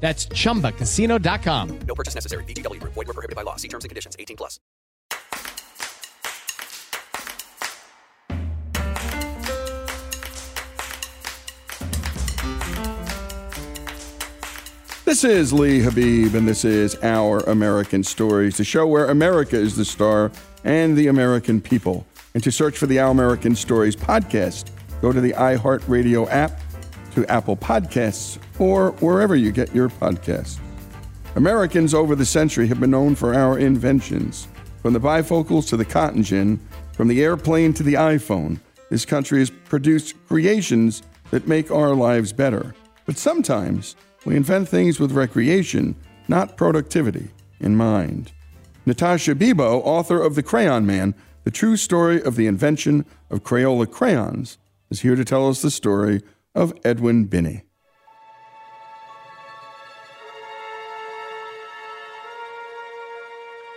That's chumbacasino.com. No purchase necessary. VGW Group. Void were prohibited by law. See terms and conditions. 18 plus. This is Lee Habib, and this is Our American Stories, the show where America is the star and the American people. And to search for the Our American Stories podcast, go to the iHeartRadio app, to Apple Podcasts, or wherever you get your podcasts. Americans over the century have been known for our inventions. From the bifocals to the cotton gin, from the airplane to the iPhone, this country has produced creations that make our lives better. But sometimes we invent things with recreation, not productivity, in mind. Natascha Biebow, author of The Crayon Man, the true story of the invention of Crayola crayons, is here to tell us the story of Edwin Binney.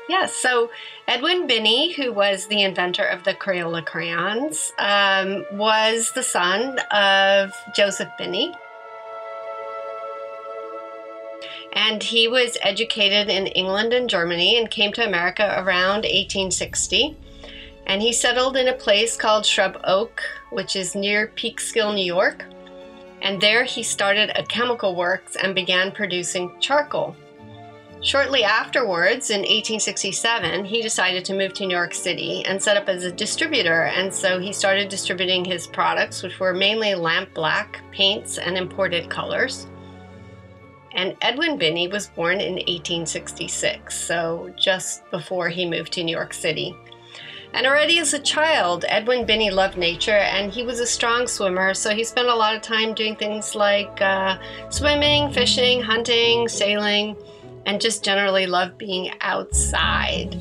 Yes, so Edwin Binney, who was the inventor of the Crayola crayons, um, was the son of Joseph Binney. And he was educated in England and Germany and came to America around 1860. And he settled in a place called Shrub Oak, which is near Peekskill, New York. And there he started a chemical works and began producing charcoal. Shortly afterwards, in 1867, he decided to move to New York City and set up as a distributor. And so he started distributing his products, which were mainly lamp black paints and imported colors. And Edwin Binney was born in 1866, so just before he moved to New York City. And already as a child, Edwin Binney loved nature and he was a strong swimmer, so he spent a lot of time doing things like uh, swimming, fishing, hunting, sailing. and just generally loved being outside.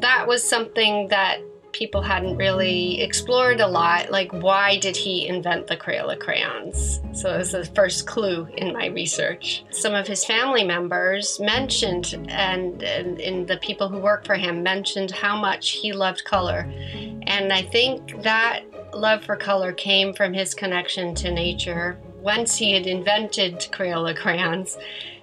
That was something that people hadn't really explored a lot. Like, why did he invent the Crayola crayons? So it was the first clue in my research. Some of his family members mentioned, and, and, and the people who work for him mentioned how much he loved color. And I think that love for color came from his connection to nature. Once he had invented Crayola crayons,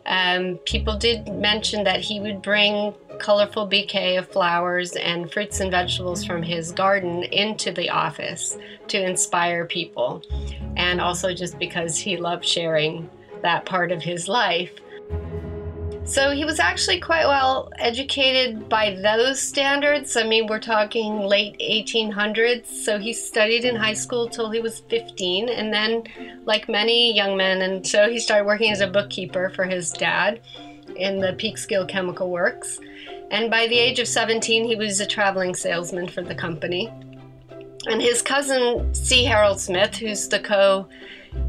um, people did mention that he would bring colorful bouquet of flowers and fruits and vegetables from his garden into the office to inspire people. And also just because he loved sharing that part of his life. So he was actually quite well educated by those standards. I mean, we're talking late 1800s. So he studied in high school till he was 15, and then, like many young men, and so he started working as a bookkeeper for his dad in the Peekskill Chemical Works. And by the age of 17, he was a traveling salesman for the company. And his cousin, C. Harold Smith, who's the co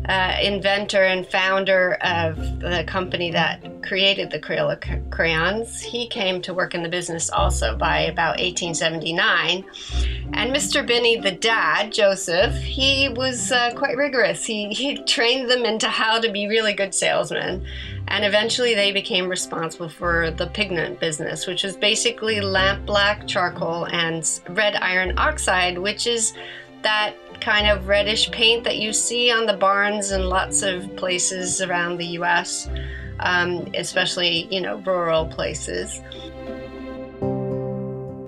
uh, inventor and founder of the company that created the Crayola crayons, he came to work in the business also by about 1879. And Mr. Binney, the dad, Joseph, he was uh, quite rigorous. He, he trained them into how to be really good salesmen. And eventually they became responsible for the pigment business, which was basically lamp black charcoal and red iron oxide, which is that kind of reddish paint that you see on the barns in lots of places around the US, um, especially, you know, rural places.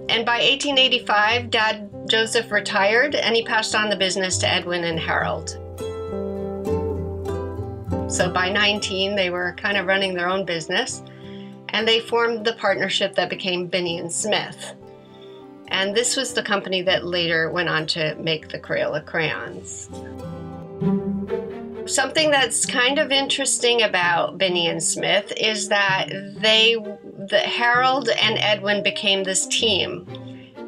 And by 1885, Dad Joseph retired and he passed on the business to Edwin and Harold. So by 19, they were kind of running their own business, and they formed the partnership that became Binney and Smith. And this was the company that later went on to make the Crayola crayons. Something that's kind of interesting about Binney and Smith is that they, the Harold and Edwin became this team.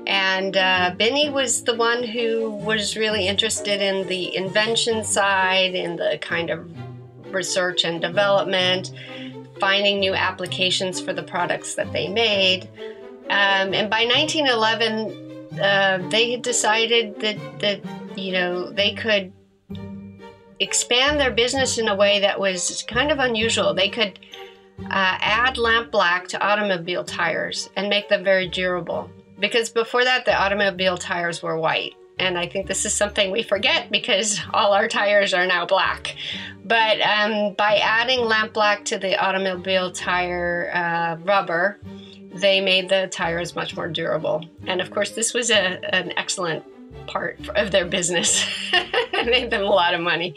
And uh, was the one who was really interested in the invention side, in the kind of research and development, finding new applications for the products that they made. Um, and by 1911, uh, they had decided that, that, you know, they could expand their business in a way that was kind of unusual. They could uh, add lamp black to automobile tires and make them very durable. Because before that, the automobile tires were white. And I think this is something we forget because all our tires are now black. But um, by adding lamp black to the automobile tire uh, rubber, they made the tires much more durable. And of course, this was a, an excellent part of their business. it made them a lot of money.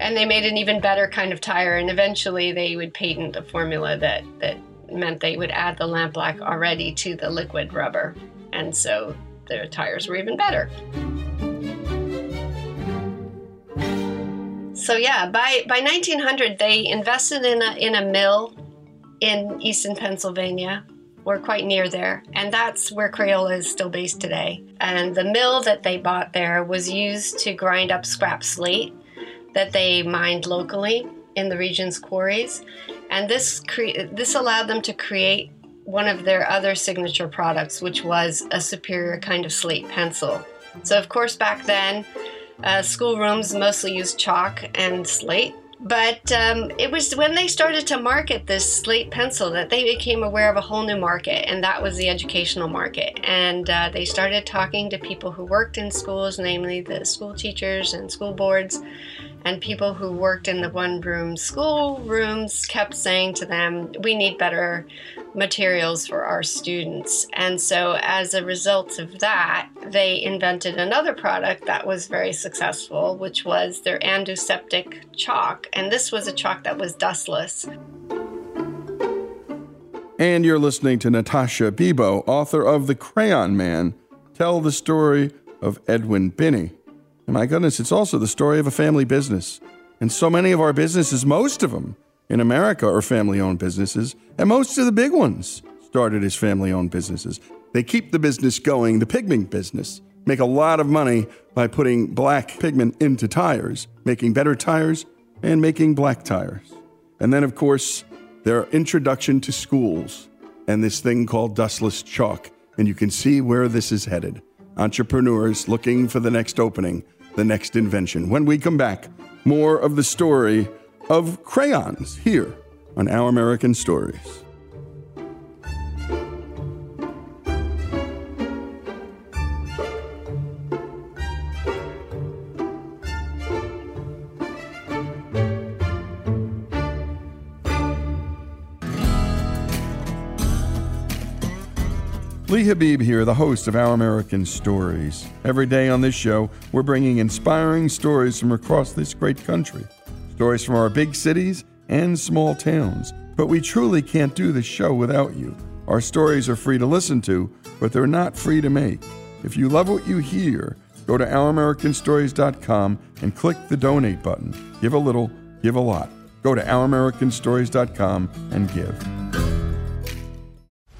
And they made an even better kind of tire. And eventually, they would patent a formula that, that meant they would add the lamp black already to the liquid rubber. And so their tires were even better. So yeah, by by 1900 they invested in a in a mill in eastern Pennsylvania. We're quite near there, and that's where Crayola is still based today. And the mill that they bought there was used to grind up scrap slate that they mined locally in the region's quarries, and this cre- this allowed them to create one of their other signature products, which was a superior kind of slate pencil. So, of course, back then, uh, schoolrooms mostly used chalk and slate. But um, it was when they started to market this slate pencil that they became aware of a whole new market, and that was the educational market. And uh, they started talking to people who worked in schools, namely the school teachers and school boards, and people who worked in the one room school rooms kept saying to them, We need better materials for our students. And so, as a result of that, they invented another product that was very successful, which was their An-Du-Septic chalk. And this was a chalk that was dustless. And you're listening to Natascha Biebow, author of The Crayon Man, tell the story of Edwin Binney. And my goodness, it's also the story of a family business. And so many of our businesses, most of them, in America are family owned businesses, and most of the big ones started as family owned businesses. They keep the business going, the pigment business, make a lot of money by putting black pigment into tires, making better tires and making black tires. And then, of course, their introduction to schools and this thing called dustless chalk. And you can see where this is headed. Entrepreneurs looking for the next opening, the next invention. When we come back, more of the story of crayons here on Our American Stories. Lee Habib here, the host of Our American Stories. Every day on this show, we're bringing inspiring stories from across this great country. Stories from our big cities and small towns. But we truly can't do this show without you. Our stories are free to listen to, but they're not free to make. If you love what you hear, go to OurAmericanStories.com and click the donate button. Give a little, give a lot. Go to OurAmericanStories.com and give.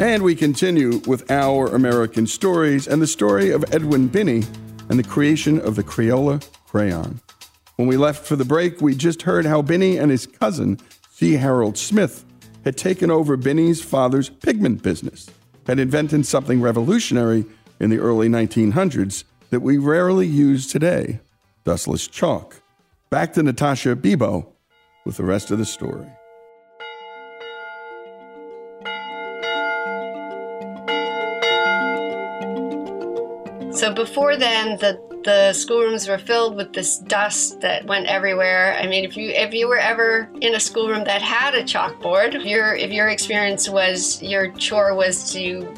And we continue with our American stories and the story of Edwin Binney and the creation of the Crayola crayon. When we left for the break, we just heard how Binney and his cousin, C. Harold Smith, had taken over Binney's father's pigment business, had invented something revolutionary in the early 1900s that we rarely use today dustless chalk. Back to Natascha Biebow with the rest of the story. So before then, the the schoolrooms were filled with this dust that went everywhere. I mean, if you if you were ever in a schoolroom that had a chalkboard, if your if your experience was your chore was to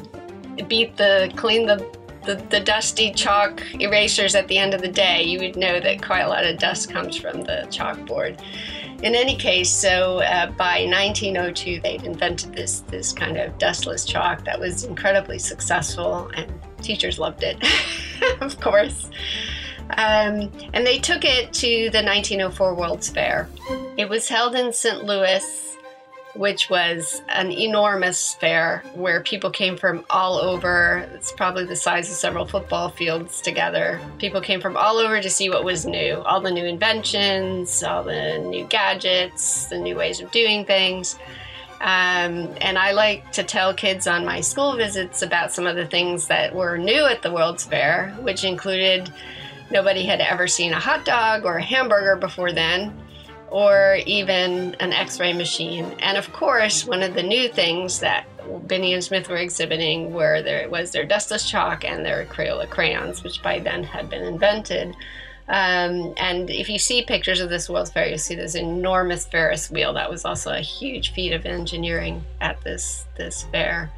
beat the clean the the, the dusty chalk erasers at the end of the day, you would know that quite a lot of dust comes from the chalkboard. In any case, so uh, by 1902, they'd invented this this kind of dustless chalk that was incredibly successful, and teachers loved it, of course. Um, and they took it to the 1904 World's Fair. It was held in St. Louis which was an enormous fair where people came from all over. It's probably the size of several football fields together. People came from all over to see what was new all the new inventions, all the new gadgets, the new ways of doing things. Um, and I like to tell kids on my school visits about some of the things that were new at the World's Fair, which included nobody had ever seen a hot dog or a hamburger before then or even an x ray machine. And of course, one of the new things that Binney and Smith were exhibiting were there was their dustless chalk and their Crayola crayons, which by then had been invented. Um, and if you see pictures of this World's Fair, you'll see this enormous Ferris wheel. That was also a huge feat of engineering at this this fair.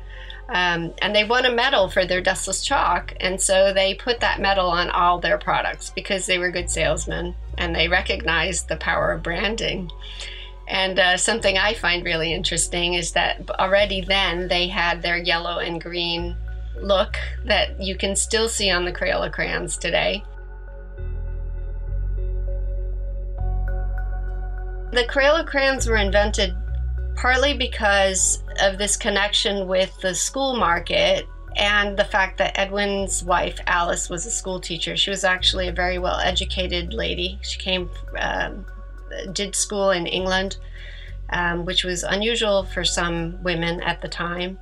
Um, and they won a medal for their dustless chalk, and so they put that medal on all their products because they were good salesmen and they recognized the power of branding. And uh, something I find really interesting is that already then they had their yellow and green look that you can still see on the Crayola crayons today. The Crayola crayons were invented partly because of this connection with the school market and the fact that Edwin's wife, Alice, was a school teacher. She was actually a very well educated lady. She came, um, did school in England, um, which was unusual for some women at the time.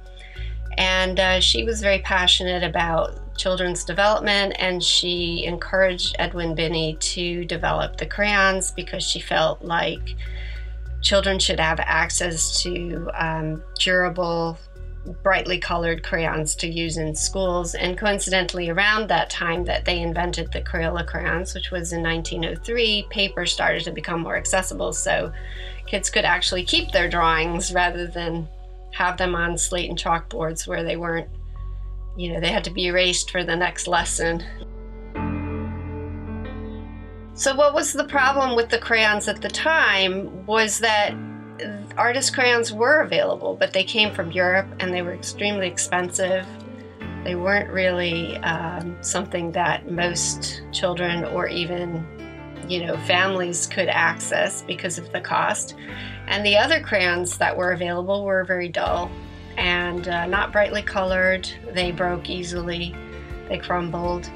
And uh, she was very passionate about children's development, and she encouraged Edwin Binney to develop the crayons because she felt like children should have access to um, durable, brightly colored crayons to use in schools. And coincidentally, around that time that they invented the Crayola crayons, which was in 1903, paper started to become more accessible. So kids could actually keep their drawings rather than have them on slate and chalkboards where they weren't, you know, they had to be erased for the next lesson. So, what was the problem with the crayons at the time was that artist crayons were available, but they came from Europe and they were extremely expensive. They weren't really um, something that most children or even you know families could access because of the cost. And the other crayons that were available were very dull and uh, not brightly colored. They broke easily. They crumbled.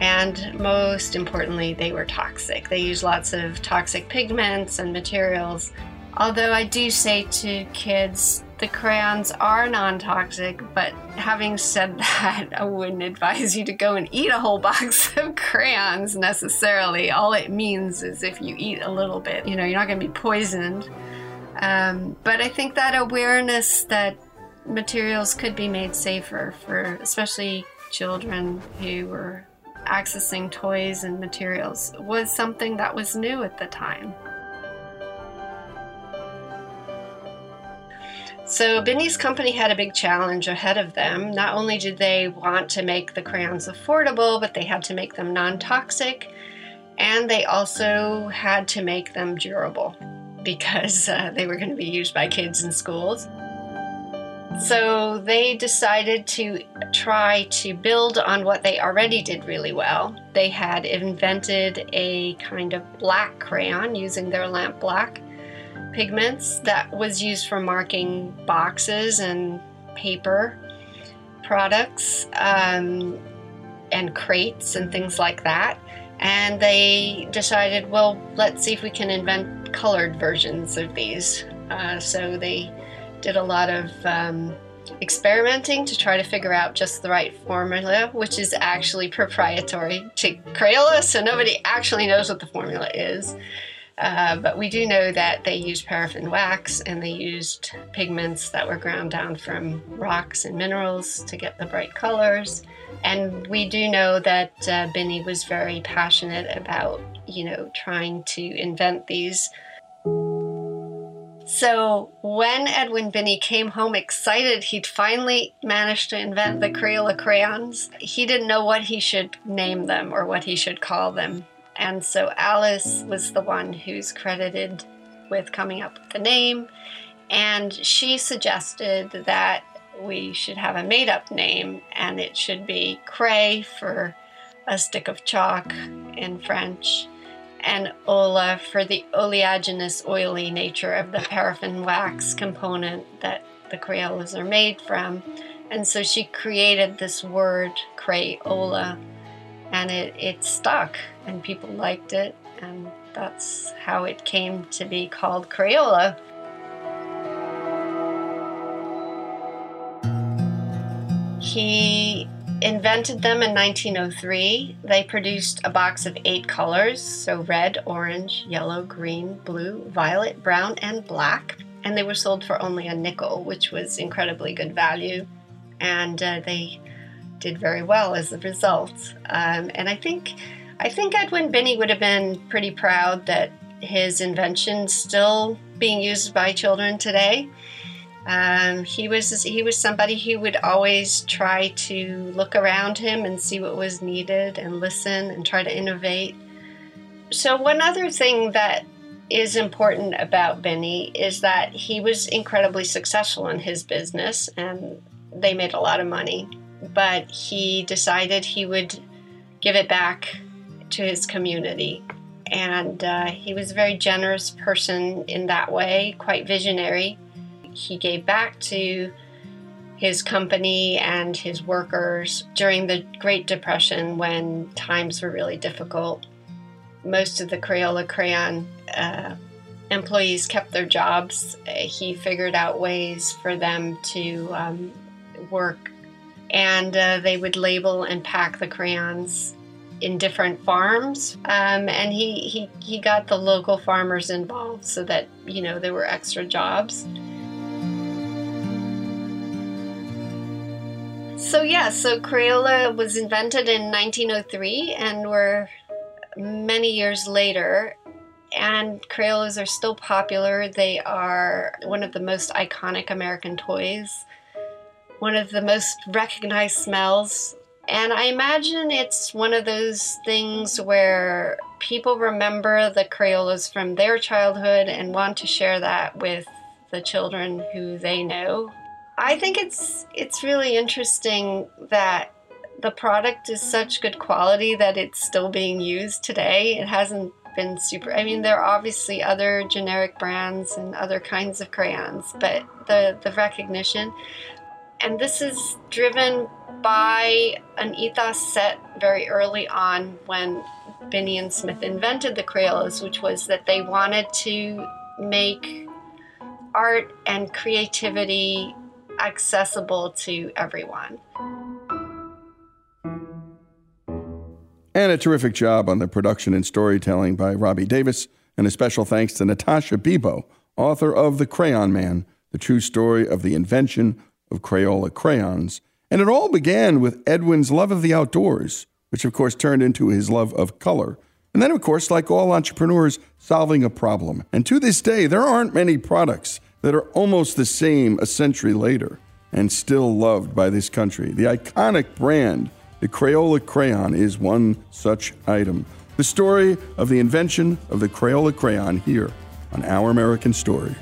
And most importantly, they were toxic. They used lots of toxic pigments and materials. Although I do say to kids, the crayons are non toxic, but having said that, I wouldn't advise you to go and eat a whole box of crayons necessarily. All it means is if you eat a little bit, you know, you're not going to be poisoned. Um, but I think that awareness that materials could be made safer for especially children who were accessing toys and materials was something that was new at the time. So, Binney's company had a big challenge ahead of them. Not only did they want to make the crayons affordable, but they had to make them non toxic and they also had to make them durable because uh, they were going to be used by kids in schools. So they decided to try to build on what they already did really well. They had invented a kind of black crayon using their lamp black pigments that was used for marking boxes and paper products um, and crates and things like that. And they decided, well, let's see if we can invent colored versions of these. Uh, so they did a lot of um, experimenting to try to figure out just the right formula, which is actually proprietary to Crayola, so nobody actually knows what the formula is. Uh, but we do know that they used paraffin wax and they used pigments that were ground down from rocks and minerals to get the bright colors. And we do know that uh, Binney was very passionate about, you know, trying to invent these. So when Edwin Binney came home excited he'd finally managed to invent the Crayola crayons, he didn't know what he should name them or what he should call them. And so Alice was the one who's credited with coming up with the name. And she suggested that we should have a made up name and it should be cray for a stick of chalk in French and ola for the oleaginous oily nature of the paraffin wax component that the Crayolas are made from. And so she created this word Crayola and it, it stuck and people liked it and that's how it came to be called Crayola. He invented them in 1903. They produced a box of eight colors so red, orange, yellow, green, blue, violet, brown, and black. And they were sold for only a nickel, which was incredibly good value. And uh, they did very well as a result. Um, and I think, I think Edwin Binney would have been pretty proud that his invention still being used by children today. Um, he was he was somebody who would always try to look around him and see what was needed and listen and try to innovate. So one other thing that is important about Binney is that he was incredibly successful in his business and they made a lot of money. But he decided he would give it back to his community. And uh, he was a very generous person in that way, quite visionary he gave back to his company and his workers during the Great Depression when times were really difficult. Most of the Crayola Crayon uh, employees kept their jobs. He figured out ways for them to um, work, and uh, they would label and pack the crayons in different farms. Um, and he, he, he got the local farmers involved so that, you know, there were extra jobs. So yeah, so Crayola was invented in 1903 and we're many years later and Crayolas are still popular. They are one of the most iconic American toys, one of the most recognized smells. And I imagine it's one of those things where people remember the Crayolas from their childhood and want to share that with the children who they know I think it's it's really interesting that the product is such good quality that it's still being used today. It hasn't been super I mean there are obviously other generic brands and other kinds of crayons, but the the recognition and this is driven by an ethos set very early on when Binney and Smith invented the Crayolas, which was that they wanted to make art and creativity accessible to everyone. And a terrific job on the production and storytelling by Robbie Davis. And a special thanks to Natascha Biebow, author of The Crayon Man, the true story of the invention of Crayola crayons. And it all began with Edwin's love of the outdoors, which of course turned into his love of color. And then, of course, like all entrepreneurs, solving a problem. And to this day, there aren't many products that are almost the same a century later and still loved by this country. The iconic brand, the Crayola crayon, is one such item. The story of the invention of the Crayola crayon here on Our American Stories.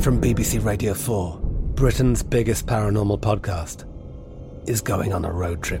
From BBC Radio 4, Britain's biggest paranormal podcast is going on a road trip.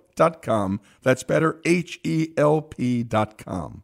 betterhelp.com. That's better, H E L P.com.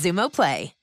Xumo Play.